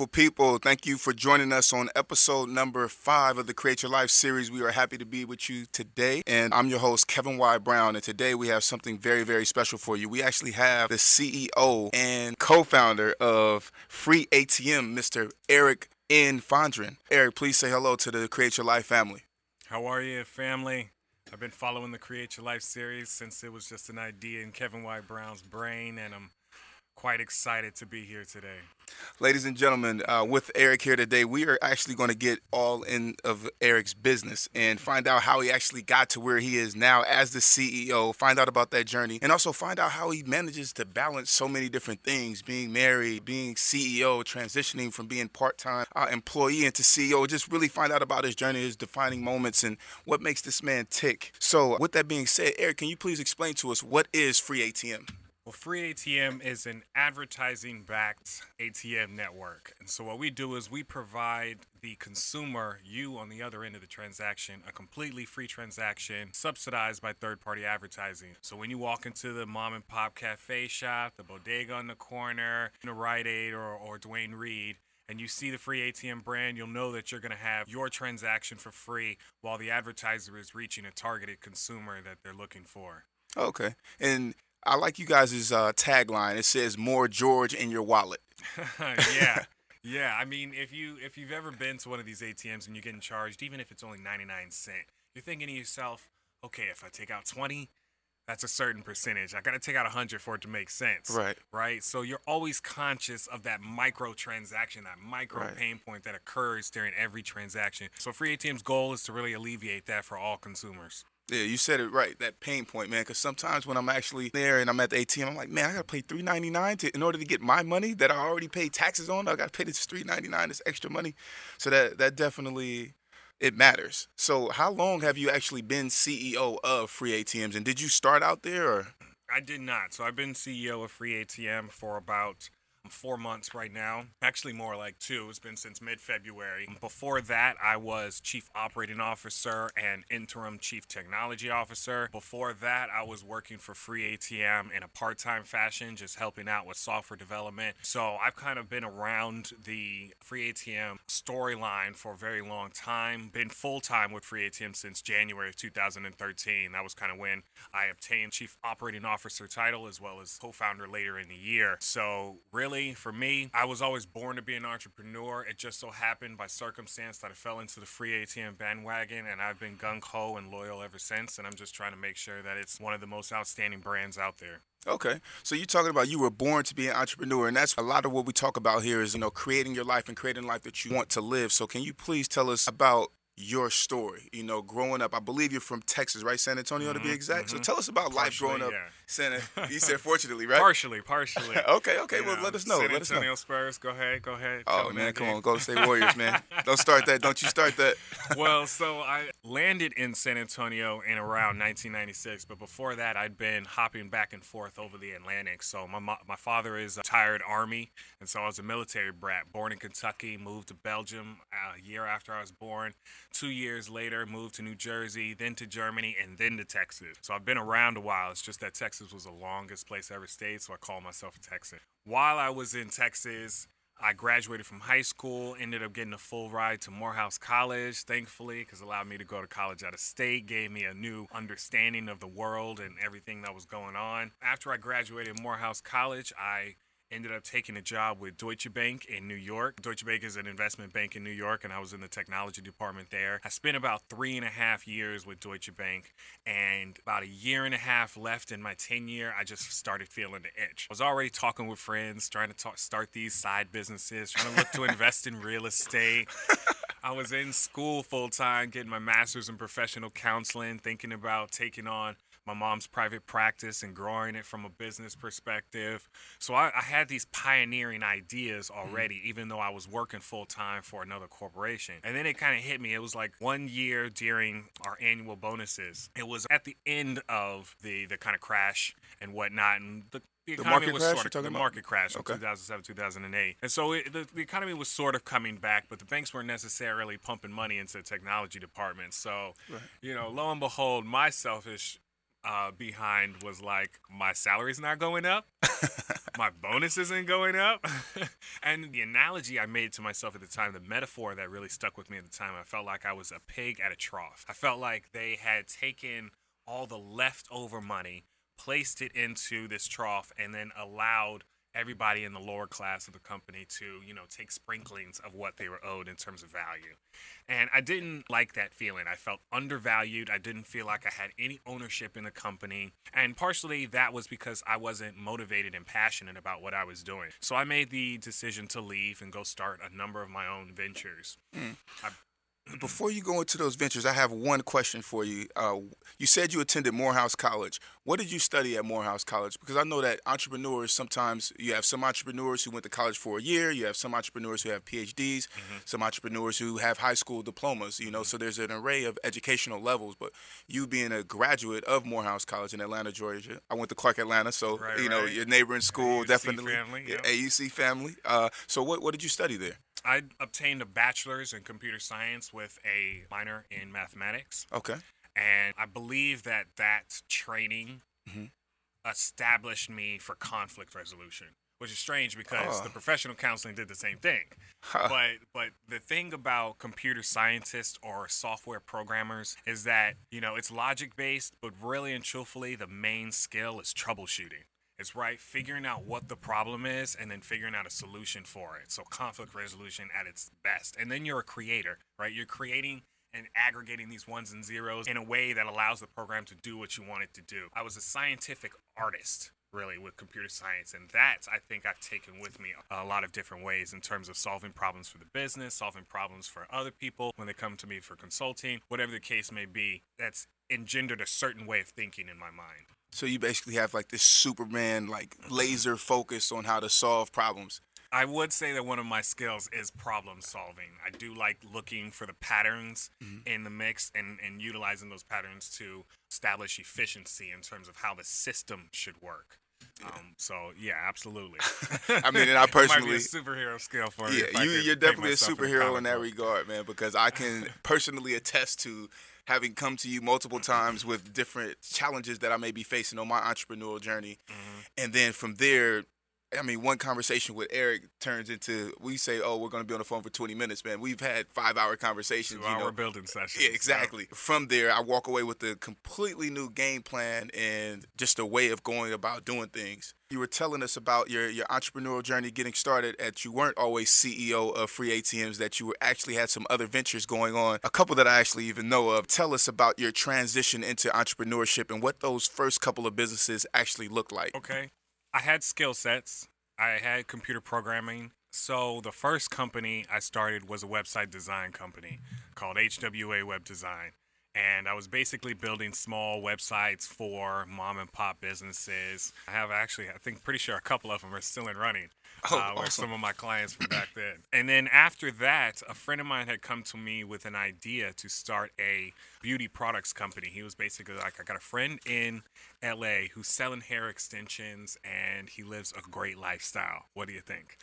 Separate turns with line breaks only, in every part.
Beautiful people, thank you for joining us on episode number five of the Create Your Life series. We are happy to be with you today. And I'm your host, Kevin Y. Brown. And today we have something very, very special for you. We actually have the CEO and co founder of Free ATM, Mr. Eric N. Fondren. Eric, please say hello to the Create Your Life family.
How are you, family? I've been following the Create Your Life series since it was just an idea in Kevin Y. Brown's brain, and I'm quite excited to be here today.
Ladies and gentlemen, uh, with Eric here today, we are actually going to get all in of Eric's business and find out how he actually got to where he is now as the CEO, find out about that journey, and also find out how he manages to balance so many different things being married, being CEO, transitioning from being part time uh, employee into CEO. Just really find out about his journey, his defining moments, and what makes this man tick. So, with that being said, Eric, can you please explain to us what is Free ATM?
Well, Free ATM is an advertising backed ATM network. And so, what we do is we provide the consumer, you on the other end of the transaction, a completely free transaction subsidized by third party advertising. So, when you walk into the mom and pop cafe shop, the bodega on the corner, the Rite Aid or, or Duane Reade, and you see the free ATM brand, you'll know that you're going to have your transaction for free while the advertiser is reaching a targeted consumer that they're looking for.
Oh, okay. And I like you guys' uh, tagline. It says "More George in your wallet."
yeah. Yeah, I mean, if you if you've ever been to one of these ATMs and you're getting charged, even if it's only 99 cent, you're thinking to yourself, okay, if I take out 20, that's a certain percentage. I got to take out 100 for it to make sense.
Right.
Right. So you're always conscious of that micro transaction, that micro
Right.
pain point that occurs during every transaction. So Free ATM's goal is to really alleviate that for all consumers.
Yeah, you said it right. That pain point, man. Because sometimes when I'm actually there and I'm at the ATM, I'm like, man, I gotta pay three ninety nine to in order to get my money that I already paid taxes on. I gotta pay this three ninety nine, this extra money. So that that definitely it matters. So how long have you actually been CEO of Free ATMs, and did you start out there or?
I did not. So I've been CEO of Free ATM for about four months right now. Actually, more like two. It's been since mid February. Before that, I was Chief Operating Officer and Interim Chief Technology Officer. Before that, I was working for Free ATM in a part time fashion, just helping out with software development. So I've kind of been around the Free ATM storyline for a very long time. Been full time with Free ATM since January of 2013. That was kind of when I obtained Chief Operating Officer title as well as co founder later in the year. So, really, for me, I was always born to be an entrepreneur. It just so happened by circumstance that I fell into the free ATM bandwagon, and I've been gung ho and loyal ever since. And I'm just trying to make sure that it's one of the most outstanding brands out there.
Okay, so you're talking about you were born to be an entrepreneur, and that's a lot of what we talk about here is you know creating your life and creating life that you want to live. So can you please tell us about your story? You know, growing up, I believe you're from Texas, right, San Antonio to be mm-hmm, exact. So mm-hmm. tell us about life growing up.
yeah.
San, you said fortunately, right?
Partially, partially.
Okay, okay. Well,
You
let us um, know.
San
let us know.
Antonio Spurs, go ahead, go ahead.
Oh man, come
day.
on, Golden State Warriors, man. Don't start that. Don't you start that.
well, so I landed in San Antonio in around 1996, but before that, I'd been hopping back and forth over the Atlantic. So my mo- my father is a retired Army, and so I was a military brat. Born in Kentucky, moved to Belgium uh, a year after I was born. Two years later, moved to New Jersey, then to Germany, and then to Texas. So I've been around a while. It's just that Texas was the longest place I ever stayed, so I call myself a Texan. While I was in Texas, I graduated from high school, ended up getting a full ride to Morehouse College, thankfully, because it allowed me to go to college out of state, gave me a new understanding of the world and everything that was going on. After I graduated Morehouse College, I ended up taking a job with Deutsche Bank in New York. Deutsche Bank is an investment bank in New York, and I was in the technology department there. I spent about three and a half years with Deutsche Bank, and about a year and a half left in my tenure, I just started feeling the itch. I was already talking with friends, trying to talk, start these side businesses, trying to look to invest in real estate. I was in school full time, getting my master's in professional counseling, thinking about taking on my mom's private practice and growing it from a business perspective. So I, I had these pioneering ideas already, mm-hmm. even though I was working full time for another corporation. And then it kind of hit me. It was like one year during our annual bonuses. It was at the end of the the kind of crash and whatnot, and the the economy
the
was
crash,
sort of the market crash okay. in 2007 2008 and so it, the, the, economy was sort of coming back but the banks weren't necessarily pumping money into the technology department so right. you know lo and behold my selfish uh, behind was like my salary's not going up, my bonus isn't going up, and the analogy I made to myself at the time, the metaphor that really stuck with me at the time, I felt like I was a pig at a trough. I felt like they had taken all the leftover money, placed it into this trough, and then allowed everybody in the lower class of the company to, you know, take sprinklings of what they were owed in terms of value. And I didn't like that feeling. I felt undervalued. I didn't feel like I had any ownership in the company. And partially that was because I wasn't motivated and passionate about what I was doing. So I made the decision to leave and go start a number of my own ventures. Mm. I
before you go into those ventures, I have one question for you. Uh, you said you attended Morehouse College. What did you study at Morehouse College? Because I know that entrepreneurs sometimes you have some entrepreneurs who went to college for a year, you have some entrepreneurs who have PhDs, mm-hmm. some entrepreneurs who have high school diplomas. You know, mm-hmm. so there's an array of educational levels. But you being a graduate of Morehouse College in Atlanta, Georgia, I went to Clark Atlanta, so
right,
you know
right.
your neighboring school
AUC
definitely
family, yeah.
AUC family. Uh, so what what did you study there?
I obtained a bachelor's in computer science with a minor in mathematics.
Okay.
And I believe that that training mm-hmm. established me for conflict resolution, which is strange because oh. the professional counseling did the same thing. Huh. But but the thing about computer scientists or software programmers is that, you know, it's logic based, but really and truthfully the main skill is troubleshooting. It's right figuring out what the problem is and then figuring out a solution for it. So conflict resolution at its best. And then you're a creator, right? You're creating and aggregating these ones and zeros in a way that allows the program to do what you want it to do. I was a scientific artist really with computer science and that i think i've taken with me a lot of different ways in terms of solving problems for the business solving problems for other people when they come to me for consulting whatever the case may be that's engendered a certain way of thinking in my mind
so you basically have like this Superman like laser focus on how to solve problems.
I would say that one of my skills is problem solving. I do like looking for the patterns mm-hmm. in the mix and, and utilizing those patterns to establish efficiency in terms of how the system should work. Yeah. Um, so yeah, absolutely.
I mean, and I personally
might be a superhero skill for.
Yeah, you, you're definitely a superhero in, in that regard, man. Because I can personally attest to having come to you multiple times with different challenges that I may be facing on my entrepreneurial journey. Mm-hmm. And then from there, I mean, one conversation with Eric turns into we say, "Oh, we're going to be on the phone for 20 minutes, man." We've had five-hour conversations.
Two-hour
you know,
building sessions.
Yeah, exactly. So. From there, I walk away with a completely new game plan and just a way of going about doing things. You were telling us about your your entrepreneurial journey getting started. At you weren't always CEO of Free ATMs. That you were actually had some other ventures going on. A couple that I actually even know of. Tell us about your transition into entrepreneurship and what those first couple of businesses actually looked like.
Okay. I had skill sets. I had computer programming. So the first company I started was a website design company called HWA Web Design. And I was basically building small websites for mom and pop businesses. I have actually, I think, pretty sure a couple of them are still in running.
Oh,
uh,
awesome.
some of my clients from back then. And then after that, a friend of mine had come to me with an idea to start a beauty products company. He was basically like, I got a friend in LA who's selling hair extensions and he lives a great lifestyle. What do you think?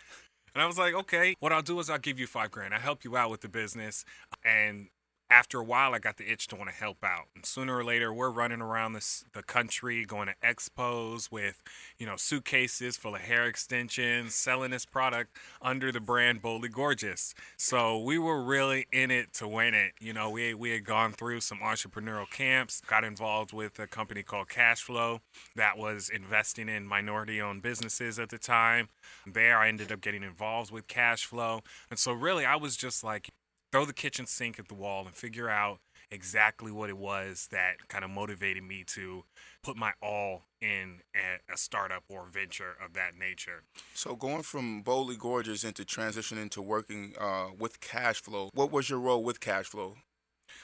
And I was like, okay, what I'll do is I'll give you five grand. I'll help you out with the business. And after a while, I got the itch to want to help out. And sooner or later, we're running around this, the country, going to expos with, you know, suitcases full of hair extensions, selling this product under the brand Boldly Gorgeous. So we were really in it to win it. You know, we, we had gone through some entrepreneurial camps, got involved with a company called Cashflow that was investing in minority owned businesses at the time. There, I ended up getting involved with Cashflow. And so, really, I was just like, throw the kitchen sink at the wall and figure out exactly what it was that kind of motivated me to put my all in a, a startup or venture of that nature.
So going from boldly gorgeous into transitioning to working uh, with Cashflow, what was your role with Cashflow?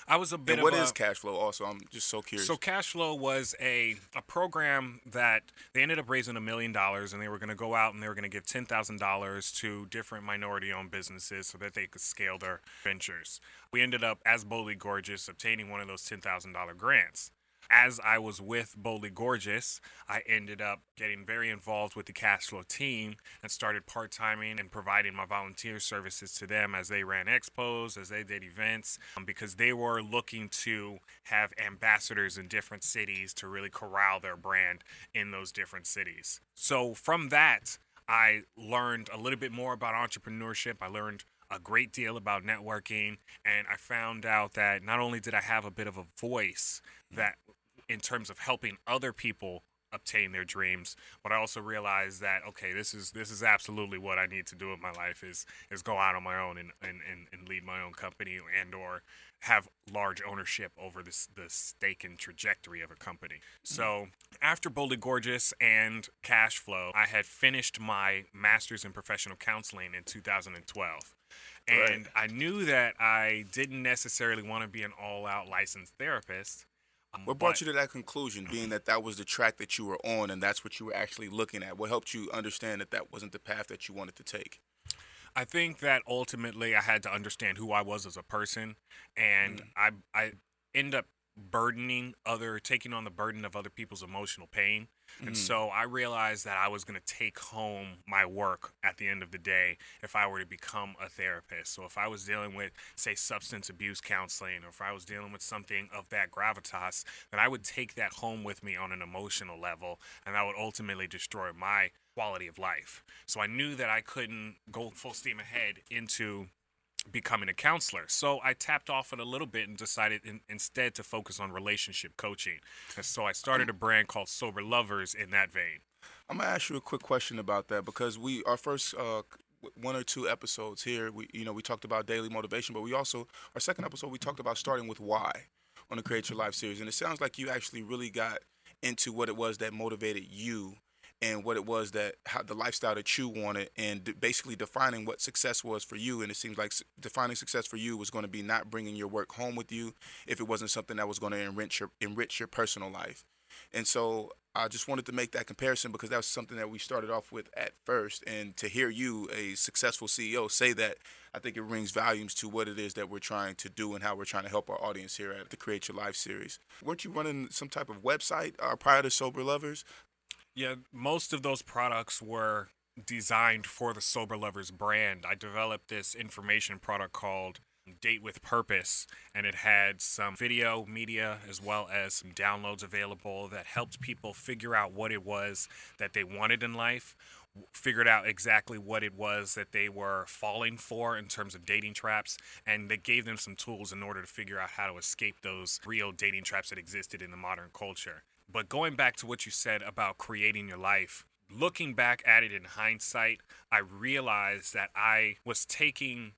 I was a bit
and what
of a,
is Cashflow? Also, I'm just so curious.
So cash flow was a a program that they ended up raising a million dollars, and they were going to go out and they were going to give ten thousand dollars to different minority-owned businesses so that they could scale their ventures. We ended up, as Boldly Gorgeous, obtaining one of those ten thousand dollar grants as I was with Boldly Gorgeous, I ended up getting very involved with the Cashflow team and started part timing and providing my volunteer services to them as they ran expos, as they did events, um, because they were looking to have ambassadors in different cities to really corral their brand in those different cities. So from that, I learned a little bit more about entrepreneurship. I learned a great deal about networking and I found out that not only did I have a bit of a voice that in terms of helping other people obtain their dreams but i also realized that okay this is this is absolutely what i need to do in my life is is go out on my own and and, and, and lead my own company and or have large ownership over this the stake and trajectory of a company. Mm. So after boldly gorgeous and cash flow i had finished my master's in professional counseling in 2012 and I knew that I didn't necessarily want to be an all-out licensed therapist.
What brought you to that conclusion, being that that was the track that you were on and that's what you were actually looking at? What helped you understand that that wasn't the path that you wanted to take?
I think that ultimately I had to understand who I was as a person, and mm. I I end up burdening other, taking on the burden of other people's emotional pain, and mm. so I realized that I was going to take home my work at the end of the day if I were to become a therapist. So if I was dealing with, say, substance abuse counseling, or if I was dealing with something of that gravitas, then I would take that home with me on an emotional level, and that would ultimately destroy my quality of life. So I knew that I couldn't go full steam ahead into becoming a counselor. So I tapped off it a little bit and decided in, instead to focus on relationship coaching. And so I started a brand called Sober Lovers in that vein.
I'm gonna ask you a quick question about that because we our first uh, one or two episodes here, we you know we talked about daily motivation, but we also our second episode we talked about starting with why on the Create Your Life series, and it sounds like you actually really got into what it was that motivated you and what it was that how the lifestyle that you wanted and d- basically defining what success was for you and it seems like defining success for you was going to be not bringing your work home with you if it wasn't something that was going to enrich your enrich your personal life and so I just wanted to make that comparison because that was something that we started off with at first. And to hear you, a successful CEO, say that, I think it rings volumes to what it is that we're trying to do and how we're trying to help our audience here at the Create Your Life series. Weren't you running some type of website uh, prior to Sober Lovers?
Yeah, most of those products were designed for the Sober Lovers brand. I developed this information product called Date with Purpose, and it had some video media as well as some downloads available that helped people figure out what it was that they wanted in life. Figured out exactly what it was that they were falling for in terms of dating traps, and they gave them some tools in order to figure out how to escape those real dating traps that existed in the modern culture. But going back to what you said about creating your life, looking back at it in hindsight, I realized that I was taking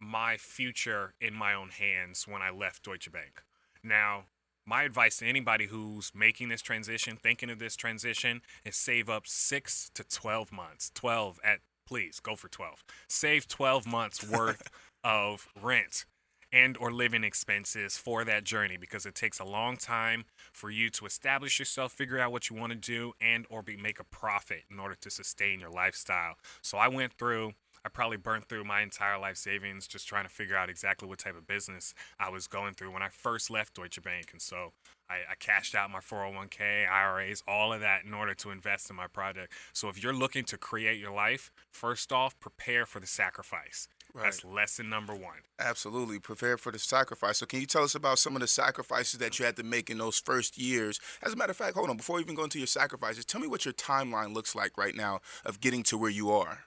my future in my own hands when I left Deutsche Bank. Now, my advice to anybody who's making this transition, thinking of this transition, is save up six to 12 months. 12 at, please go for 12. Save 12 months worth of rent and or living expenses for that journey because it takes a long time for you to establish yourself figure out what you want to do and or be make a profit in order to sustain your lifestyle. So i went through I probably burned through my entire life savings just trying to figure out exactly what type of business I was going through when I first left Deutsche Bank. And so I, I cashed out my 401k, IRAs, all of that in order to invest in my project. So if you're looking to create your life, first off, prepare for the sacrifice. Right. That's lesson number one.
Absolutely. Prepare for the sacrifice. So, can you tell us about some of the sacrifices that you had to make in those first years? As a matter of fact, hold on, before we even go into your sacrifices, tell me what your timeline looks like right now of getting to where you are.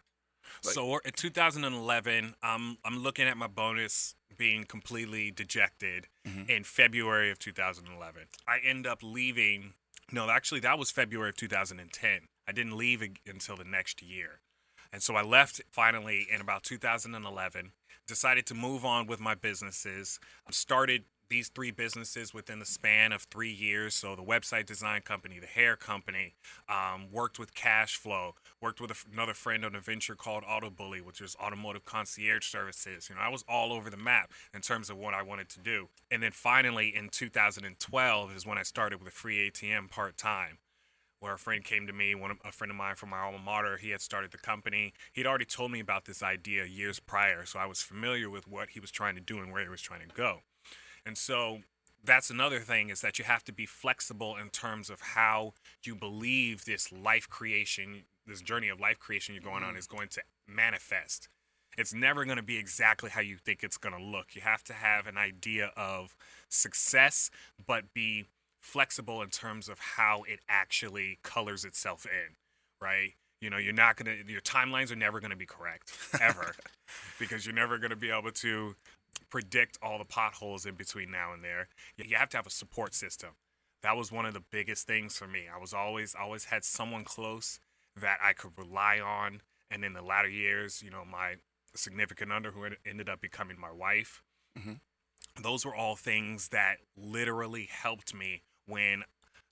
So in 2011, I'm I'm looking at my bonus being completely dejected mm-hmm. in February of 2011. I end up leaving. No, actually, that was February of 2010. I didn't leave until the next year, and so I left finally in about 2011. Decided to move on with my businesses. Started these three businesses within the span of three years. So the website design company, the hair company, um, worked with cash flow, worked with another friend on a venture called Auto Bully, which was automotive concierge services. You know, I was all over the map in terms of what I wanted to do. And then finally in 2012 is when I started with a free ATM part time where a friend came to me, one of, a friend of mine from my alma mater, he had started the company. He'd already told me about this idea years prior, so I was familiar with what he was trying to do and where he was trying to go. And so that's another thing is that you have to be flexible in terms of how you believe this life creation, this journey of life creation you're going on mm-hmm. is going to manifest. It's never going to be exactly how you think it's going to look. You have to have an idea of success, but be flexible in terms of how it actually colors itself in, right? You know, you're not going to, your timelines are never going to be correct, ever, because you're never going to be able to predict all the potholes in between now and there. You have to have a support system. That was one of the biggest things for me. I was always always had someone close that I could rely on. And in the latter years, you know, my significant other who ended up becoming my wife. Mm-hmm. Those were all things that literally helped me when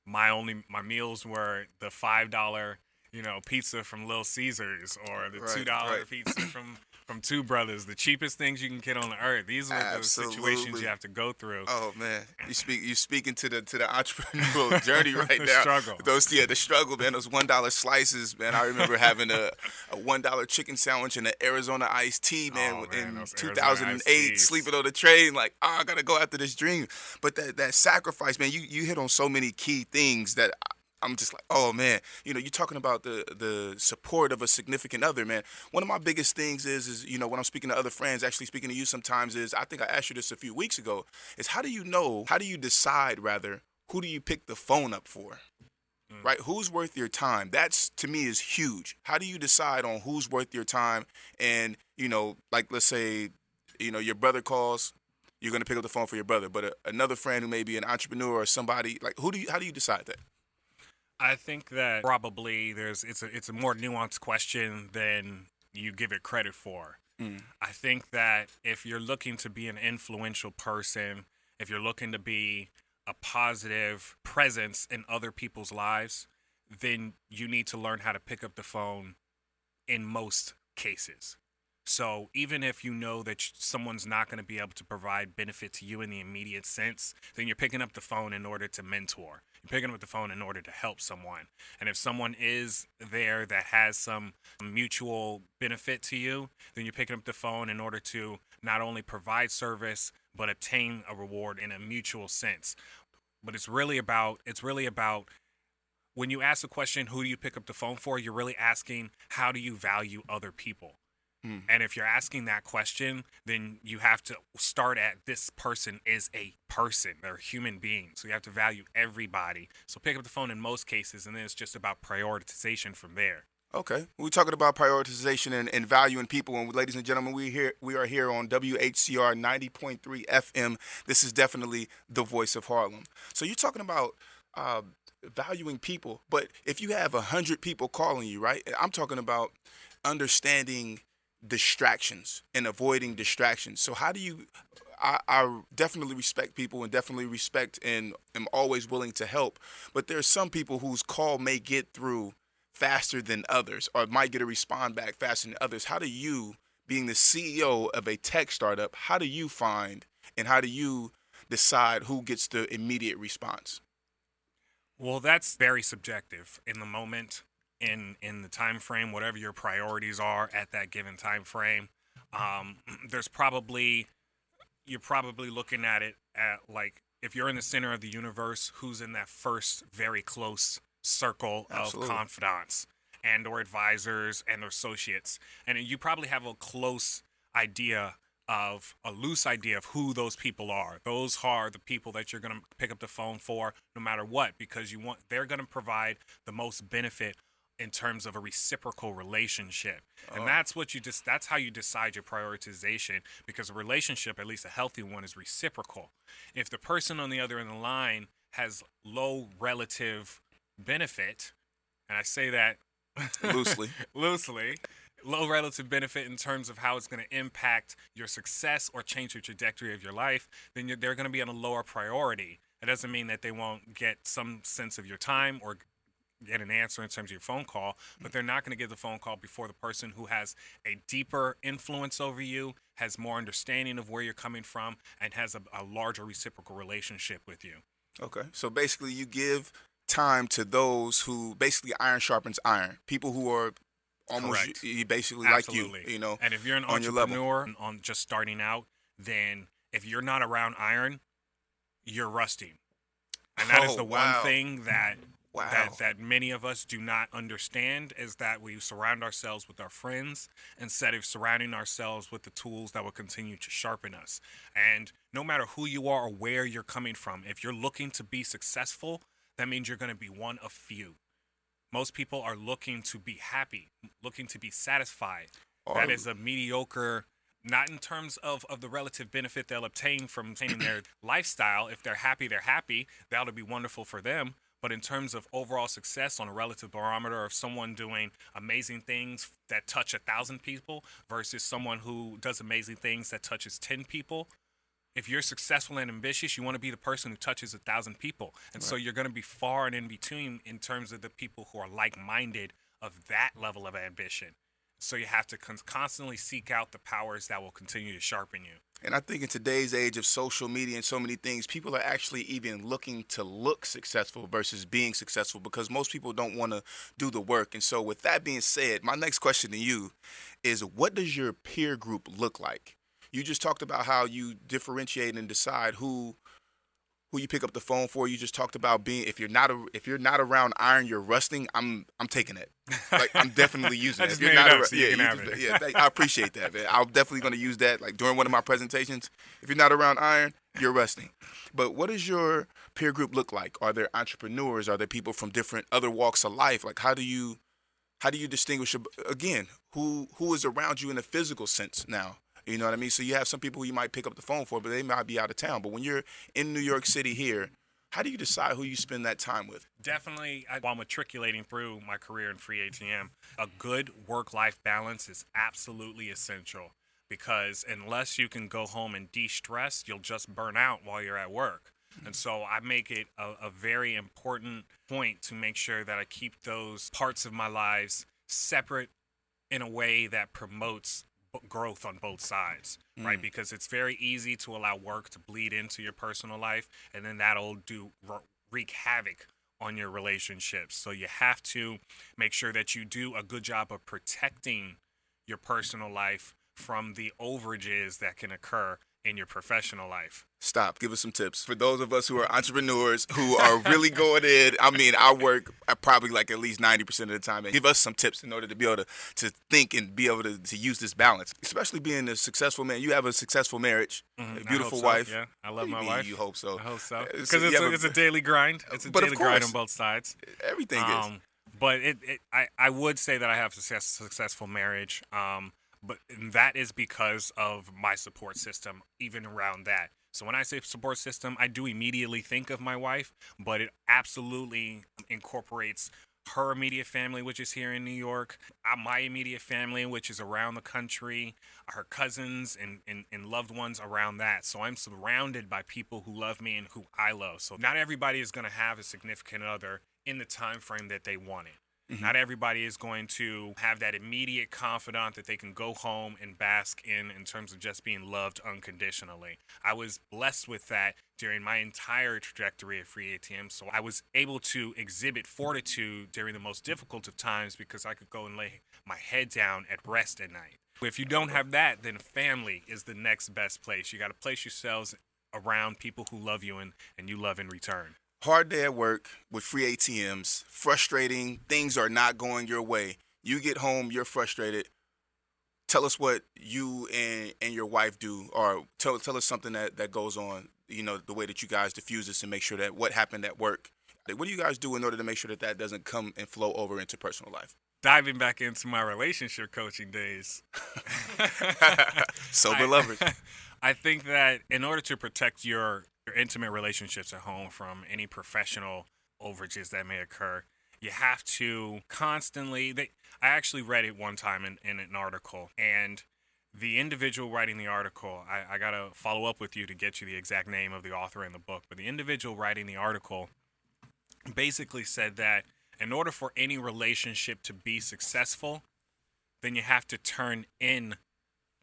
my only my meals were the five dollar you know pizza from Little Caesars or the
Right,
two dollar
right.
pizza from from Two Brothers, the cheapest things you can get on the earth. These are the situations you have to go through.
Oh man, you speak you speaking to the to the entrepreneurial journey right
The
now.
struggle.
Those yeah, the struggle, man. Those one dollar slices, man. I remember having a, a one dollar chicken sandwich and an Arizona iced tea, man,
Oh, man,
in 2008. Sleeping on the train, like, oh, I gotta go after this dream. But that that sacrifice, man. You you hit on so many key things that. I'm just like, oh man, you know, you're talking about the the support of a significant other, man. One of my biggest things is, is you know, when I'm speaking to other friends, actually speaking to you sometimes, is I think I asked you this a few weeks ago, is how do you know, how do you decide rather, who do you pick the phone up for? Mm. Right? Who's worth your time? That's to me is huge. How do you decide on who's worth your time? And, you know, like let's say, you know, your brother calls, you're gonna pick up the phone for your brother, but a, another friend who may be an entrepreneur or somebody, like who do you how do you decide that?
I think that probably there's it's a it's a more nuanced question than you give it credit for. Mm. I think that if you're looking to be an influential person, if you're looking to be a positive presence in other people's lives, then you need to learn how to pick up the phone in most cases. So even if you know that someone's not going to be able to provide benefit to you in the immediate sense, then you're picking up the phone in order to mentor. You're picking up the phone in order to help someone. And if someone is there that has some mutual benefit to you, then you're picking up the phone in order to not only provide service but obtain a reward in a mutual sense. But it's really about it's really about when you ask the question, who do you pick up the phone for? You're really asking, how do you value other people? And if you're asking that question, then you have to start at this person is a person. They're a human being. So you have to value everybody. So pick up the phone in most cases, and then it's just about prioritization from there.
Okay, we're talking about prioritization and, and valuing people. And ladies and gentlemen, we here we are here on WHCR 90.3 FM. This is definitely the voice of Harlem. So you're talking about uh, valuing people, but if you have a hundred people calling you, right? I'm talking about understanding distractions and avoiding distractions. So how do you? I, I definitely respect people and definitely respect and am always willing to help. But there's some people whose call may get through faster than others or might get a respond back faster than others. How do you, being the CEO of a tech startup, how do you find and how do you decide who gets the immediate response?
Well, that's very subjective in the moment. In in the time frame, whatever your priorities are at that given time frame. Um, there's probably you're probably looking at it at like if you're in the center of the universe, who's in that first very close circle
Absolutely.
of confidants and or advisors and or associates, and you probably have a close idea of a loose idea of who those people are. Those are the people that you're going to pick up the phone for no matter what because you want they're going to provide the most benefit in terms of a reciprocal relationship. And oh. that's what you just that's how you decide your prioritization because a relationship, at least a healthy one is reciprocal. If the person on the other end of the line has low relative benefit, and I say that
Loosely.
loosely low relative benefit in terms of how it's going to impact your success or change your trajectory of your life then you're, they're going to be on a lower priority it doesn't mean that they won't get some sense of your time or get an answer in terms of your phone call but they're not going to give the phone call before the person who has a deeper influence over you has more understanding of where you're coming from and has a, a larger reciprocal relationship with you
Okay. So basically, you give time to those who basically iron sharpens iron. People who are almost
Correct.
y- y- basically
Absolutely.
like you. You know.
And if you're an
on your level.
entrepreneur on just starting out, then if you're not around iron, you're rusting. And that is
Oh,
the
wow.
one thing that
Wow.
that that many of us do not understand is that we surround ourselves with our friends instead of surrounding ourselves with the tools that will continue to sharpen us. And no matter who you are or where you're coming from, if you're looking to be successful, that means you're going to be one of few. Most people are looking to be happy, looking to be satisfied. Oh, that
Are-
is a mediocre not in terms of, of the relative benefit they'll obtain from obtaining their lifestyle. If they're happy, they're happy. That'll be wonderful for them. But in terms of overall success on a relative barometer of someone doing amazing things that touch a thousand people versus someone who does amazing things that touches 10 people, if you're successful and ambitious, you want to be the person who touches a thousand people. And so you're going to be far and in between in terms of the people who are like minded of that level of ambition. So you have to con- constantly seek out the powers that will continue to sharpen you.
And I think in today's age of social media and so many things, people are actually even looking to look successful versus being successful because most people don't want to do the work. And so, with that being said, my next question to you is what does your peer group look like? You just talked about how you differentiate and decide who who you pick up the phone for. You just talked about being if you're not a, if you're not around iron, you're rusting. I'm I'm taking it. Like I'm definitely using it.
just
If you're
made it
not
up
ar-
so you
you just-
it.
yeah, thank- I appreciate that, man. I'm definitely going to use that like during one of my presentations. If you're not around iron, you're rusting. But what does your peer group look like? Are there entrepreneurs? Are there people from different other walks of life? Like how do you how do you distinguish again who who is around you in a physical sense now? You know what I mean? So you have some people who you might pick up the phone for, but they might be out of town. But when you're in New York City here, how do you decide who you spend that time with?
Definitely, I- while matriculating through my career in free ATM, a good work life balance is absolutely essential because unless you can go home and de stress, you'll just burn out while you're at work. And so I make it a, a very important point to make sure that I keep those parts of my lives separate in a way that promotes growth on both sides, right? Mm. Because it's very easy to allow work to bleed into your personal life, and then that'll do wreak havoc on your relationships. So you have to make sure that you do a good job of protecting your personal life from the overages that can occur in your professional life.
Stop. Give us some tips for those of us who are entrepreneurs who are really going in. I mean, I work probably like at least ninety percent of the time. And give us some tips in order to be able to, to think and be able to, to use this balance. Especially being a successful man. You have a successful marriage,
Mhm, I
a beautiful
so,
wife.
Yeah, I love my
mean
wife.
You hope so.
I hope so.
Uh,
Because
so
it's, a, it's a daily grind. It's a daily grind on both sides.
Everything is.
Um, but it, it I, I would say that I have a success, successful marriage. Um, but that is because of my support system, even around that. So when I say support system, I do immediately think of my wife, but it absolutely incorporates her immediate family, which is here in New York, uh, my immediate family, which is around the country, her cousins and, and, and loved ones around that. So I'm surrounded by people who love me and who I love. So not everybody is going to have a significant other in the time frame that they want it. Mm-hmm. Not everybody is going to have that immediate confidant that they can go home and bask in in terms of just being loved unconditionally. I was blessed with that during my entire trajectory at Free ATM, so I was able to exhibit fortitude during the most difficult of times because I could go and lay my head down at rest at night. If you don't have that, then family is the next best place. You got to place yourselves around people who love you and, and you love in return.
Hard day at work with free ATMs, frustrating, things are not going your way. You get home, you're frustrated. Tell us what you and, and your wife do, or tell tell us something that, that goes on, you know, the way that you guys diffuse this and make sure that what happened at work. What do you guys do in order to make sure that that doesn't come and flow over into personal life?
Diving back into my relationship coaching days.
Sober
I-
lovers.
I think that in order to protect your, your intimate relationships at home from any professional overages that may occur, you have to constantly. They, I actually read it one time in, in an article, and the individual writing the article, I, I got to follow up with you to get you the exact name of the author in the book, but the individual writing the article basically said that in order for any relationship to be successful, then you have to turn in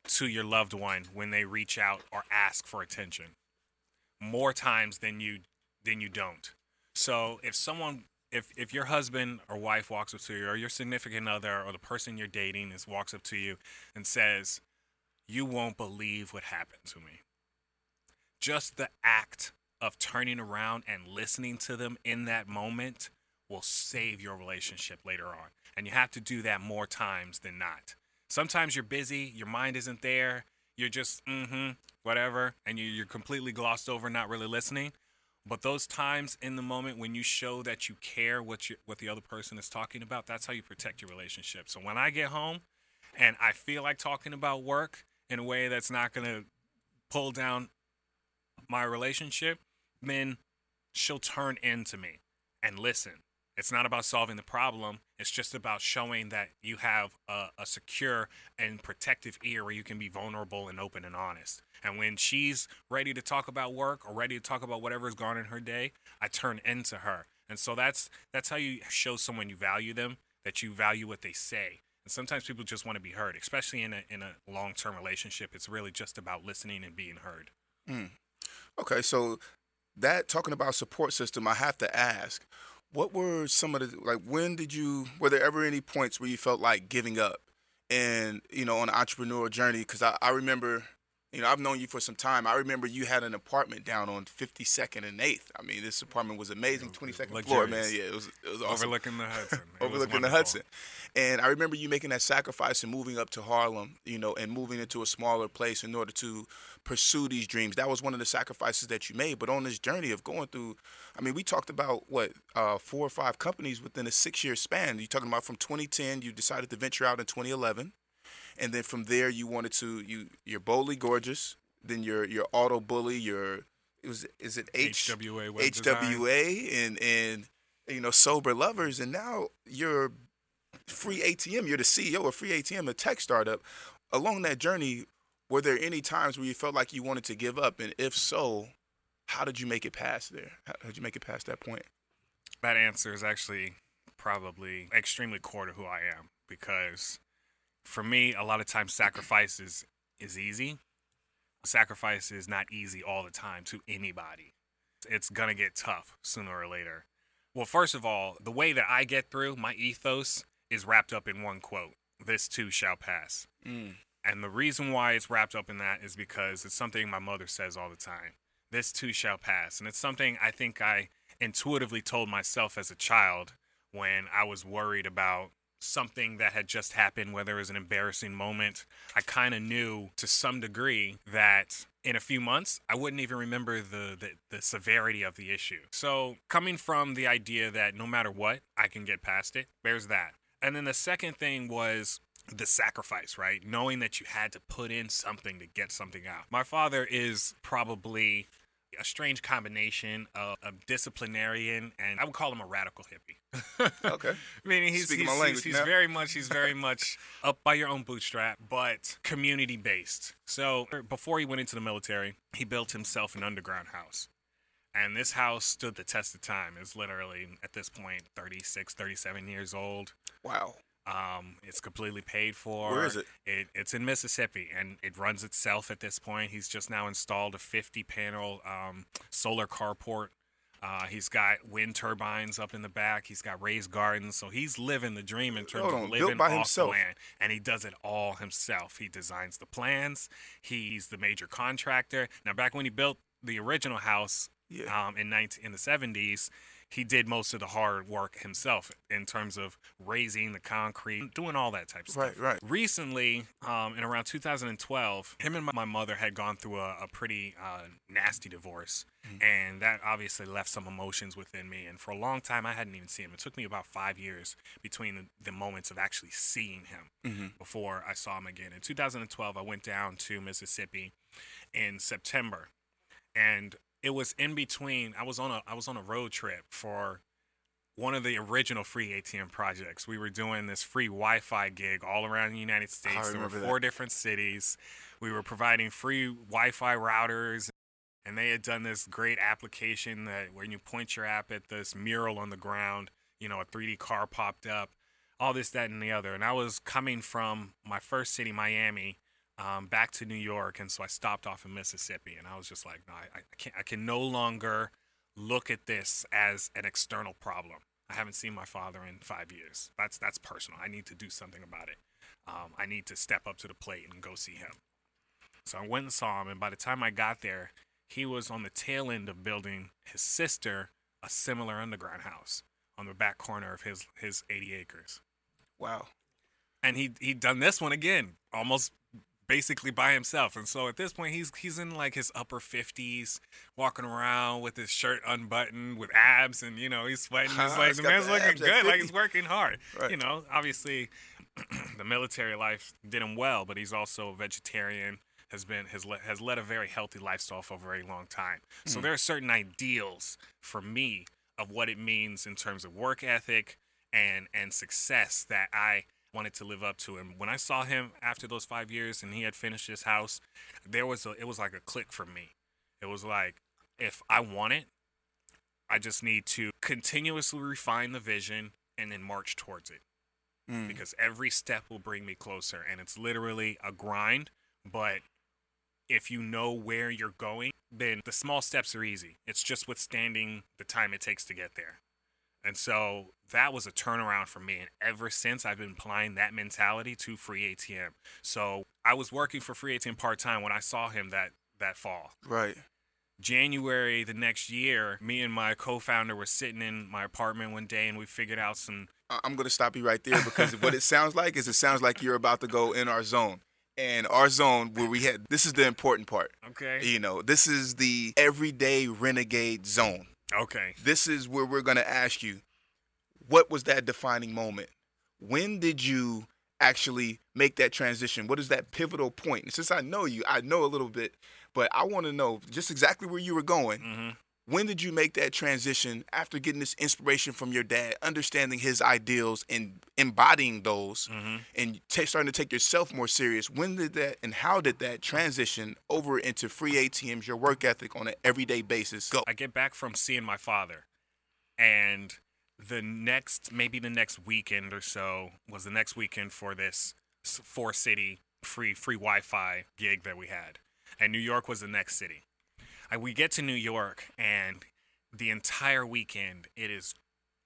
to your loved one when they reach out or ask for attention more times than you than you don't. So if someone if if your husband or wife walks up to you or your significant other or the person you're dating is walks up to you and says, "You won't believe what happened to me." Just the act of turning around and listening to them in that moment will save your relationship later on. And you have to do that more times than not. Sometimes you're busy, your mind isn't there, you're just, mm hmm, whatever, and you, you're completely glossed over, not really listening. But those times in the moment when you show that you care what you, what the other person is talking about, that's how you protect your relationship. So when I get home and I feel like talking about work in a way that's not going to pull down my relationship, then she'll turn into me and listen. It's not about solving the problem. It's just about showing that you have a, a secure and protective ear where you can be vulnerable and open and honest. And when she's ready to talk about work or ready to talk about whatever's gone in her day, I turn into her. And so that's that's how you show someone you value them, that you value what they say. And sometimes people just want to be heard, especially in a in a long term relationship. It's really just about listening and being heard. Mm.
Okay, so that talking about support system, I have to ask, what were some of the like? When did you? Were there ever any points where you felt like giving up, and you know, on an entrepreneurial journey? Because I, I remember, you know, I've known you for some time. I remember you had an apartment down on 52nd and 8th. I mean, this apartment was amazing, 22nd floor, man. Yeah, it was it was awesome.
Overlooking the Hudson.
Overlooking the. Hudson. And I remember you making that sacrifice and moving up to Harlem, you know, and moving into a smaller place in order to pursue these dreams. That was one of the sacrifices that you made. But on this journey of going through, I mean, we talked about what uh, four or five companies within a six-year span. You're talking about from 2010, you decided to venture out in 2011, and then from there you wanted to you you're boldly gorgeous. Then your your auto bully, your it was is it H
HWA web design.
HWA and and you know sober lovers, and now you're free ATM. You're the CEO of Free ATM, a tech startup. Along that journey, were there any times where you felt like you wanted to give up, and if so, how did you make it past there? How did you make it past that point?
That answer is actually probably extremely core to who I am because for me, a lot of times sacrifice is, is easy. Sacrifice is not easy all the time to anybody. It's gonna get tough sooner or later. Well, first of all, the way that I get through my ethos is wrapped up in one quote This too shall pass. Mm. And the reason why it's wrapped up in that is because it's something my mother says all the time. This too shall pass. And it's something I think I intuitively told myself as a child when I was worried about something that had just happened, whether it was an embarrassing moment. I kind of knew to some degree that in a few months, I wouldn't even remember the, the, the severity of the issue. So, coming from the idea that no matter what, I can get past it, there's that. And then the second thing was the sacrifice, right? Knowing that you had to put in something to get something out. My father is probably a strange combination of a disciplinarian and I would call him a radical hippie.
Okay.
I mean, he's,
Speaking
he's,
my
he's,
language
he's
now.
very much he's very much up by your own bootstrap, but community based. So before he went into the military, he built himself an underground house. And this house stood the test of time. It's literally at this point 36, 37 years old.
Wow.
Um, it's completely paid for.
Where is it?
it? It's in Mississippi, and it runs itself at this point. He's just now installed a 50 panel um, solar carport. Uh, he's got wind turbines up in the back. He's got raised gardens, so he's living the dream in terms of living
by
off
himself.
the land. And he does it all himself. He designs the plans. He's the major contractor. Now, back when he built the original house
Yeah.
um, in 19, in the 70s, he did most of the hard work himself in terms of raising the concrete, doing all that type of stuff.
right. right.
Recently, um, in around 2012, him and my- mother had gone through a, a pretty uh, nasty divorce,
Mm-hmm.
and that obviously left some emotions within me. And for a long time, I hadn't even seen him. It took me about five years between the, the moments of actually seeing him
Mm-hmm.
before I saw him again. In 2012, I went down to Mississippi in September, and it was in between. I was on a I was on a road trip for one of the original free ATM projects. We were doing this free Wi-Fi gig all around the United States. There were
remember that.
four different cities. We were providing free Wi-Fi routers, and they had done this great application that when you point your app at this mural on the ground, you know, a 3D car popped up, all this, that, and the other. And I was coming from my first city, Miami, um, back to New York, and so I stopped off in Mississippi, and I was just like, no, I, I can't, I can no longer look at this as an external problem. I haven't seen my father in five years. That's that's personal. I need to do something about it. Um, I need to step up to the plate and go see him. So I went and saw him, and by the time I got there, he was on the tail end of building his sister a similar underground house on the back corner of his his 80 acres.
Wow.
And he he done this one again, almost basically by himself. And so at this point, he's he's in like his upper 50s, walking around with his shirt unbuttoned, with abs, and you know he's sweating. He's like the man's
the
looking good, like he's working hard.
Right.
You know, obviously, the military life did him well, but he's also a vegetarian. Has been has le- has led a very healthy lifestyle for a very long time. So there are certain ideals for me of what it means in terms of work ethic and and success that I wanted to live up to. him. when I saw him after those five years and he had finished his house, there was a it was like a click for me. It was like if I want it, I just need to continuously refine the vision and then march towards it.
Mm.
Because every step will bring me closer. And it's literally a grind. But if you know where you're going, then the small steps are easy. It's just withstanding the time it takes to get there. And so that was a turnaround for me. And ever since, I've been applying that mentality to free ATM. So I was working for free ATM part time when I saw him that, that fall.
Right.
January the next year, me and my co-founder were sitting in my apartment one day, and we figured out some.
I'm going to stop you right there because what it sounds like is it sounds like you're about to go in our zone. And our zone where we had this is the important part.
Okay.
You know, this is the everyday renegade zone.
Okay.
This is where we're going to ask you what was that defining moment? When did you actually make that transition? What is that pivotal point? And since I know you, I know a little bit, but I want to know just exactly where you were going.
Mhm.
When did you make that transition after getting this inspiration from your dad, understanding his ideals and embodying those, mm-hmm. and ta starting to take yourself more serious? When did that and how did that transition over into free ATMs, your work ethic on an everyday basis go?
I get back from seeing my father, and the next, maybe the next weekend or so, was the next weekend for this four city free free Wi-Fi gig that we had, and New York was the next city. I, we get to New York, and the entire weekend it is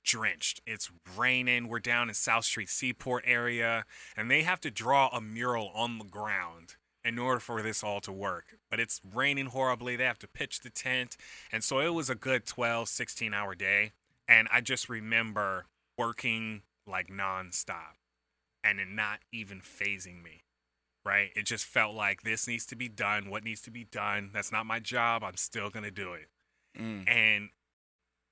drenched. It's raining. We're down in South Street Seaport area, and they have to draw a mural on the ground in order for this all to work. But it's raining horribly. They have to pitch the tent. And so it was a good 12, 16 hour day. And I just remember working like nonstop and it not even phasing me. Right? It just felt like this needs to be done. What needs to be done? That's not my job. I'm still going to do it.
Mm.
And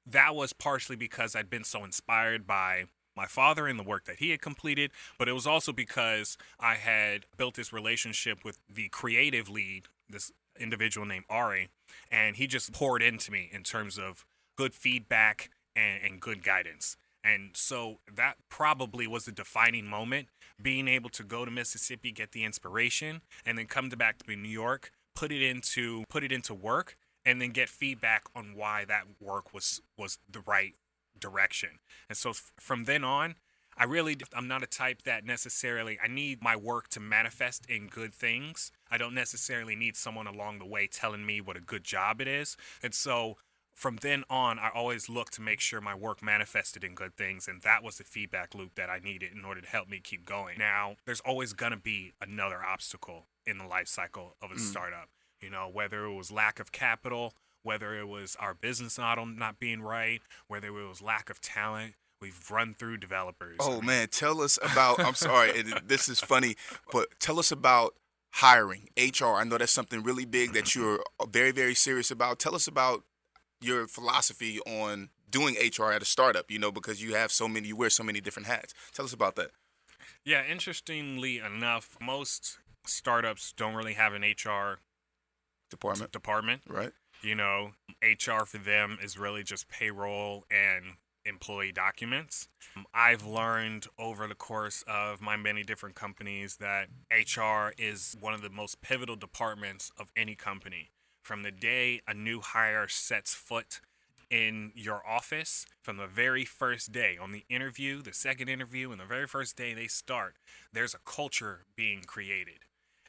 that was partially because I'd been so inspired by my father and the work that he had completed, but it was also because I had built this relationship with the creative lead, this individual named Ari, and he just poured into me in terms of good feedback and, and good guidance. And so that probably was the defining moment, being able to go to Mississippi, get the inspiration, and then come to back to New York, put it into put it into work, and then get feedback on why that work was was the right direction. And so f- from then on, I really I'm not a type that necessarily I need my work to manifest in good things. I don't necessarily need someone along the way telling me what a good job it is. And so from then on, I always looked to make sure my work manifested in good things, and that was the feedback loop that I needed in order to help me keep going. Now, there's always gonna be another obstacle in the life cycle of a hmm. startup. You know, whether it was lack of capital, whether it was our business model not being right, whether it was lack of talent. We've run through developers.
Oh man, tell us about. I'm sorry, and this is funny, but tell us about hiring HR. I know that's something really big that you're uh, very, very serious about. Tell us about your philosophy on doing HR at a startup. You know, because you have so many, you wear so many different hats. Tell us about that.
Yeah, interestingly enough, most startups don't really have an HR
Department,
department.
right?
You know, HR for them is really just payroll and employee documents. I've learned over the course of my many different companies that HR is one of the most pivotal departments of any company. From the day a new hire sets foot in your office, from the very first day, on the interview, the second interview, and the very first day they start, there's a culture being created.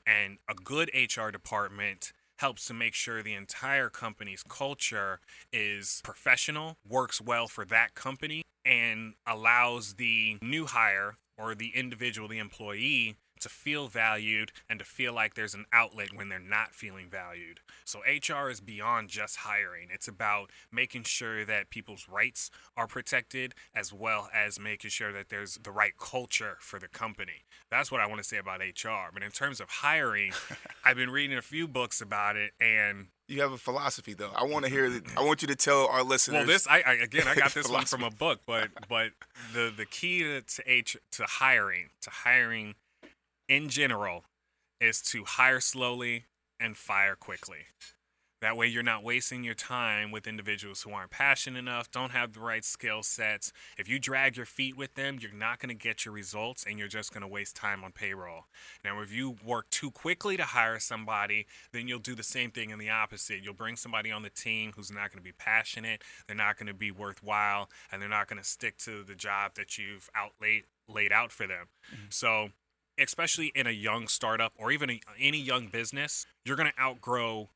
And a good HR department helps to make sure the entire company's culture is professional, works well for that company, and allows the new hire or the individual, the employee, to feel valued and to feel like there's an outlet when they're not feeling valued. So HR is beyond just hiring. It's about making sure that people's rights are protected as well as making sure that there's the right culture for the company. That's what I want to say about HR. But in terms of hiring, I've been reading a few books about it and
You have a philosophy though. I want to mm-hmm. hear. It, I want you to tell our listeners.
well, this I, I again I got this one from a book, but but the the key to, to H to hiring to hiring in general is to hire slowly and fire quickly. That way, you're not wasting your time with individuals who aren't passionate enough, don't have the right skill sets. If you drag your feet with them, you're not going to get your results and you're just going to waste time on payroll. Now, if you work too quickly to hire somebody, then you'll do the same thing in the opposite. You'll bring somebody on the team who's not going to be passionate, they're not going to be worthwhile, and they're not going to stick to the job that you've out laid, laid out for them. Mm-hmm. So, especially in a young startup or even a, any young business, you're going to outgrow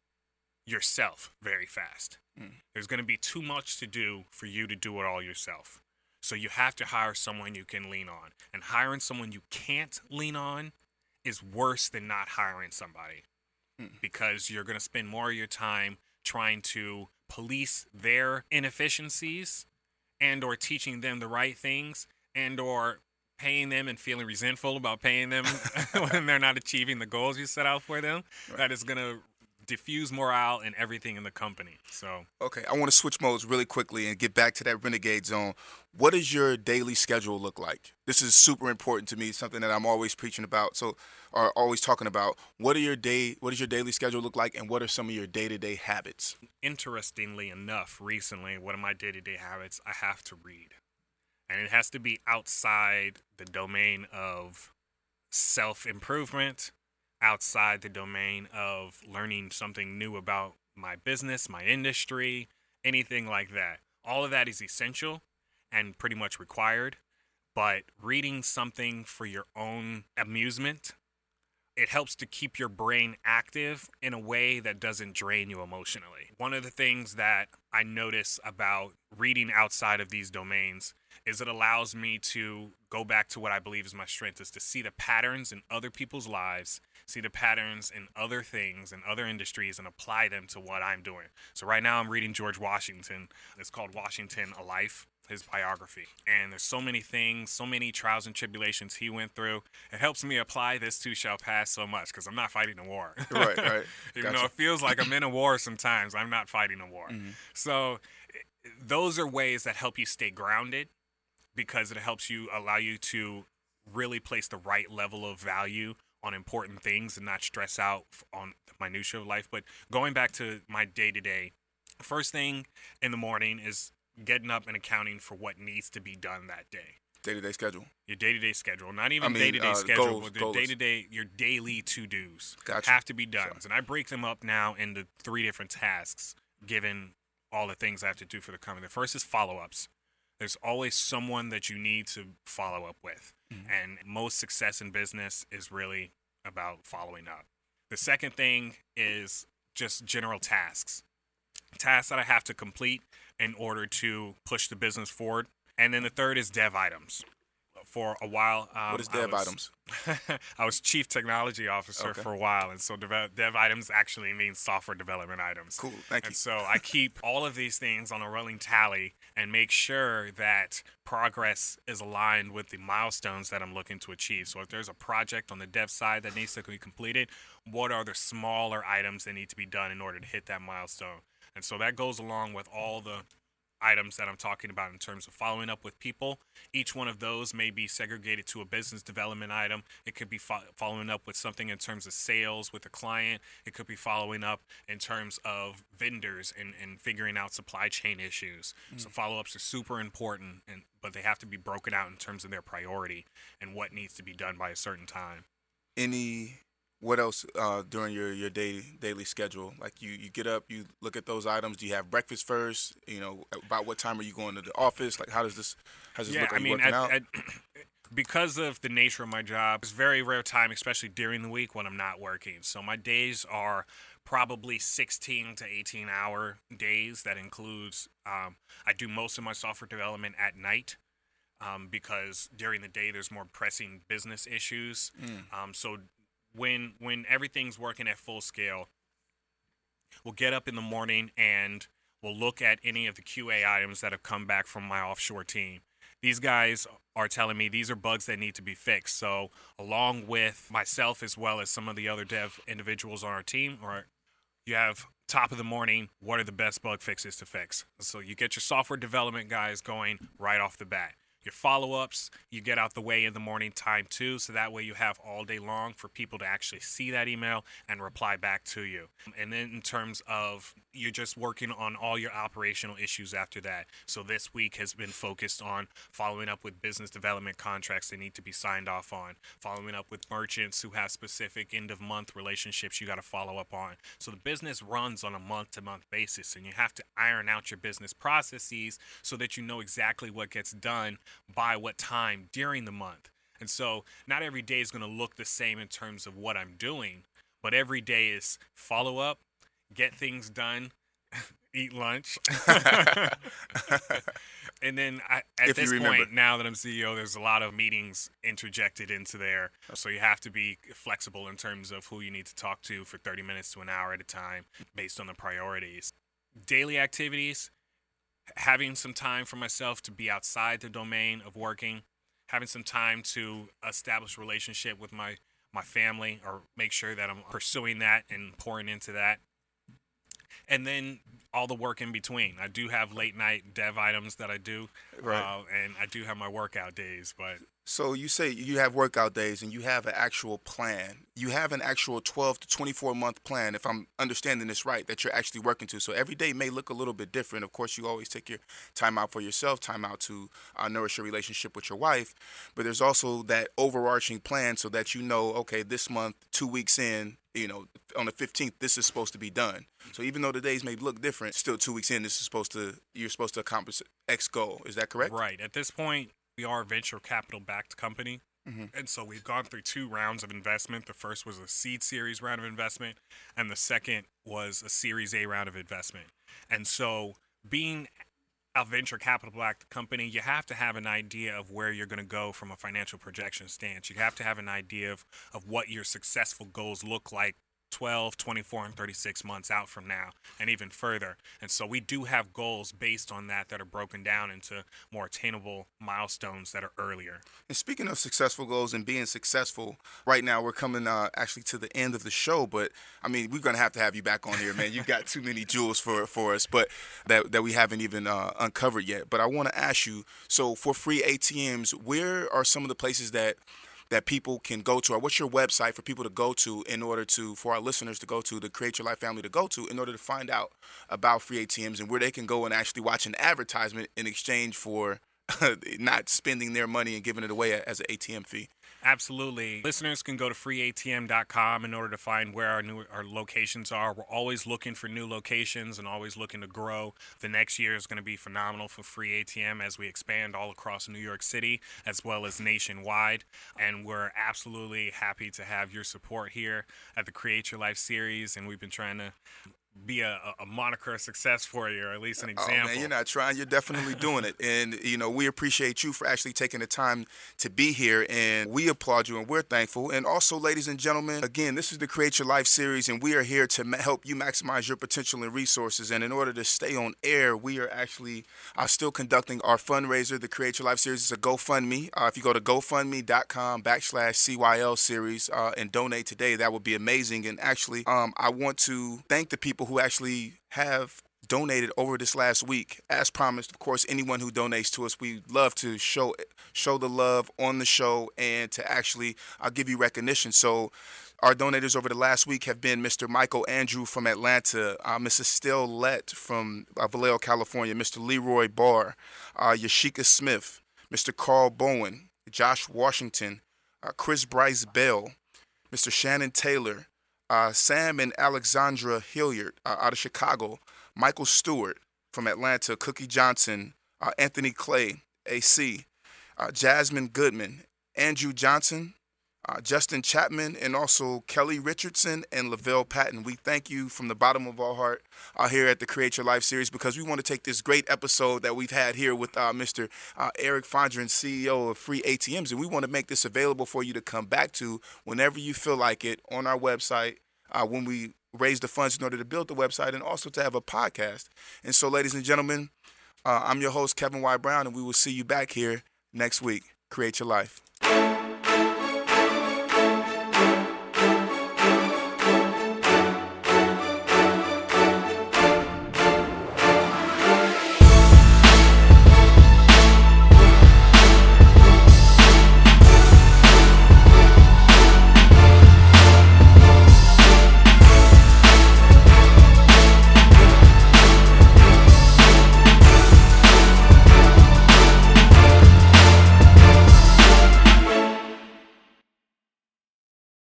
yourself very fast. Hmm. There's going to be too much to do for you to do it all yourself. So you have to hire someone you can lean on. And hiring someone you can't lean on is worse than not hiring somebody hmm. because you're going to spend more of your time trying to police their inefficiencies and or teaching them the right things and or paying them and feeling resentful about paying them when they're not achieving the goals you set out for them that is going to diffuse morale and everything in the company so
Okay, I want to switch modes really quickly and get back to that renegade zone. What does your daily schedule look like? This is super important to me, something that I'm always preaching about, so are always talking about. What are your day what does your daily schedule look like and what are some of your day-to-day habits?
interestingly enough, recently, one of my day to day habits, I have to read. And it has to be outside the domain of self improvement, outside the domain of learning something new about my business, my industry, anything like that. All of that is essential and pretty much required. But reading something for your own amusement it helps to keep your brain active in a way that doesn't drain you emotionally. One of the things that I notice about reading outside of these domains is it allows me to go back to what I believe is my strength is to see the patterns in other people's lives, see the patterns in other things and other industries and apply them to what I'm doing. So right now I'm reading George Washington. It's called Washington A Life his biography. And there's so many things, so many trials and tribulations he went through. It helps me apply this too shall pass so much because I'm not fighting a war.
Right, right.
Even
Gotcha.
though it feels like I'm in a war sometimes, I'm not fighting a war. Mm-hmm. So eh, those are ways that help you stay grounded because it helps you allow you to really place the right level of value on important things and not stress out on the minutia of life. But going back to my day to day, first thing in the morning is getting up and accounting for what needs to be done that day.
Day-to-day schedule.
Your day to day schedule, not even day to day schedule,
goals-
but the day to day, your daily to dos
Gotcha.
have to be done.
Sorry.
And I break them up now into three different tasks given all the things I have to do for the company. The first is follow ups. There's always someone that you need to follow up with. Mm-hmm. And most success in business is really about following up. The second thing is just general tasks tasks that I have to complete in order to push the business forward. And then the third is dev items. For a while, um,
What is dev
was-
items?
I was chief technology officer
Okay.
for a while, and so dev, dev items actually means software development items.
Cool, thank
and
you.
And so I keep all of these things on a rolling tally and make sure that progress is aligned with the milestones that I'm looking to achieve. So if there's a project on the dev side that needs to be completed, what are the smaller items that need to be done in order to hit that milestone? And so that goes along with all the items that I'm talking about in terms of following up with people. Each one of those may be segregated to a business development item. It could be fo- following up with something in terms of sales with a client. It could be following up in terms of vendors and, and figuring out supply chain issues. Mm. So follow ups are super important, and but they have to be broken out in terms of their priority and what needs to be done by a certain time.
Any what else uh, during your your day, daily schedule? Like you you get up, you look at those items. Do you have breakfast first? You know, about what time are you going to the office? Like how does this how does this
yeah,
look? Are
I mean, at, at, because of the nature of my job, it's very rare time, especially during the week when I'm not working. So my days are probably 16 to 18 hour days. That includes um, I do most of my software development at night. Um, because during the day there's more pressing business issues. Um, so when when everything's working at full scale, we'll get up in the morning and we'll look at any of the QA items that have come back from my offshore team. These guys are telling me these are bugs that need to be fixed. So, along with myself as well as some of the other dev individuals on our team, or you have top of the morning, what are the best bug fixes to fix? So, you get your software development guys going right off the bat. Your follow ups, you get out the way in the morning time too, so that way you have all day long for people to actually see that email and reply back to you. And then in terms of you're just working on all your operational issues after that. So this week has been focused on following up with business development contracts that need to be signed off on, following up with merchants who have specific end of month relationships you got to follow up on. So the business runs on a month to month basis, and you have to iron out your business processes so that you know exactly what gets done by what time during the month. And so not every day is going to look the same in terms of what I'm doing, but every day is follow up, get things done, eat lunch. and then I, at
If
this point, now that I'm CEO, there's a lot of meetings interjected into there. So you have to be flexible in terms of who you need to talk to for 30 minutes to an hour at a time based on the priorities. Daily activities, having some time for myself to be outside the domain of working, having some time to establish relationship with my my family or make sure that I'm pursuing that and pouring into that. And then all the work in between. I do have late night dev items that I do,
Right.
uh, and I do have my workout days. But
So you say you have workout days and you have an actual plan. You have an actual 12 to 24 month plan, if I'm understanding this right, that you're actually working to. So every day may look a little bit different. Of course, you always take your time out for yourself, time out to uh, nourish your relationship with your wife. But there's also that overarching plan so that you know, okay, this month, two weeks in, you know, on the 15th, this is supposed to be done. So even though the days may look different, still two weeks in, this is supposed to, you're supposed to accomplish X goal. Is that correct?
Right. At this point, we are a venture capital backed company.
Mm-hmm.
And so we've gone through two rounds of investment. The first was a seed series round of investment, and the second was a series A round of investment. And so being a venture capital backed company, you have to have an idea of where you're going to go from a financial projection stance. You have to have an idea of, of what your successful goals look like 12, 24, and 36 months out from now, and even further. And so we do have goals based on that that are broken down into more attainable milestones that are earlier.
And speaking of successful goals and being successful, right now we're coming uh, actually to the end of the show. But I mean, we're gonna have to have you back on here, man. You've got too many jewels for for us, but that that we haven't even uh, uncovered yet. But I want to ask you, so for free ATMs, where are some of the places that that people can go to, or what's your website for people to go to in order to, for our listeners to go to, to create your life family to go to, in order to find out about free ATMs and where they can go and actually watch an advertisement in exchange for not spending their money and giving it away as an ATM fee.
Absolutely. Listeners can go to freeatm.com in order to find where our new our locations are. We're always looking for new locations and always looking to grow. The next year is going to be phenomenal for Free ATM as we expand all across New York City as well as nationwide. And we're absolutely happy to have your support here at the Create Your Life series. And we've been trying to be a, a moniker of success for you, or at least an example.
Oh man, you're not trying. You're definitely doing it, and you know we appreciate you for actually taking the time to be here, and we applaud you, and we're thankful. And also, ladies and gentlemen, again, this is the Create Your Life series, and we are here to ma- help you maximize your potential and resources. And in order to stay on air, we are actually uh, still conducting our fundraiser. The Create Your Life series is a GoFundMe. Uh, if you go to GoFundMe.com backslash CYL series uh, and donate today, that would be amazing. And actually, um, I want to thank the people who actually have donated over this last week. As promised, of course, anyone who donates to us, we love to show show the love on the show and to actually I'll give you recognition. So our donators over the last week have been Mr. Michael Andrew from Atlanta, uh, Mrs. Still Lett from uh, Vallejo, California, Mr. Leroy Barr, uh, Yashika Smith, Mr. Carl Bowen, Josh Washington, uh, Chris Bryce Bell, Mr. Shannon Taylor, uh, Sam and Alexandra Hilliard uh, out of Chicago, Michael Stewart from Atlanta, Cookie Johnson, uh, Anthony Clay, AC, uh, Jasmine Goodman, Andrew Johnson, uh, Justin Chapman, and also Kelly Richardson and Lavelle Patton. We thank you from the bottom of our heart uh, here at the Create Your Life series because we want to take this great episode that we've had here with uh, Mr. Uh, Eric Fondren, CEO of Free ATMs, and we want to make this available for you to come back to whenever you feel like it on our website uh, when we raise the funds in order to build the website and also to have a podcast. And so, ladies and gentlemen, uh, I'm your host, Kevin Y. Brown, and we will see you back here next week. Create your life.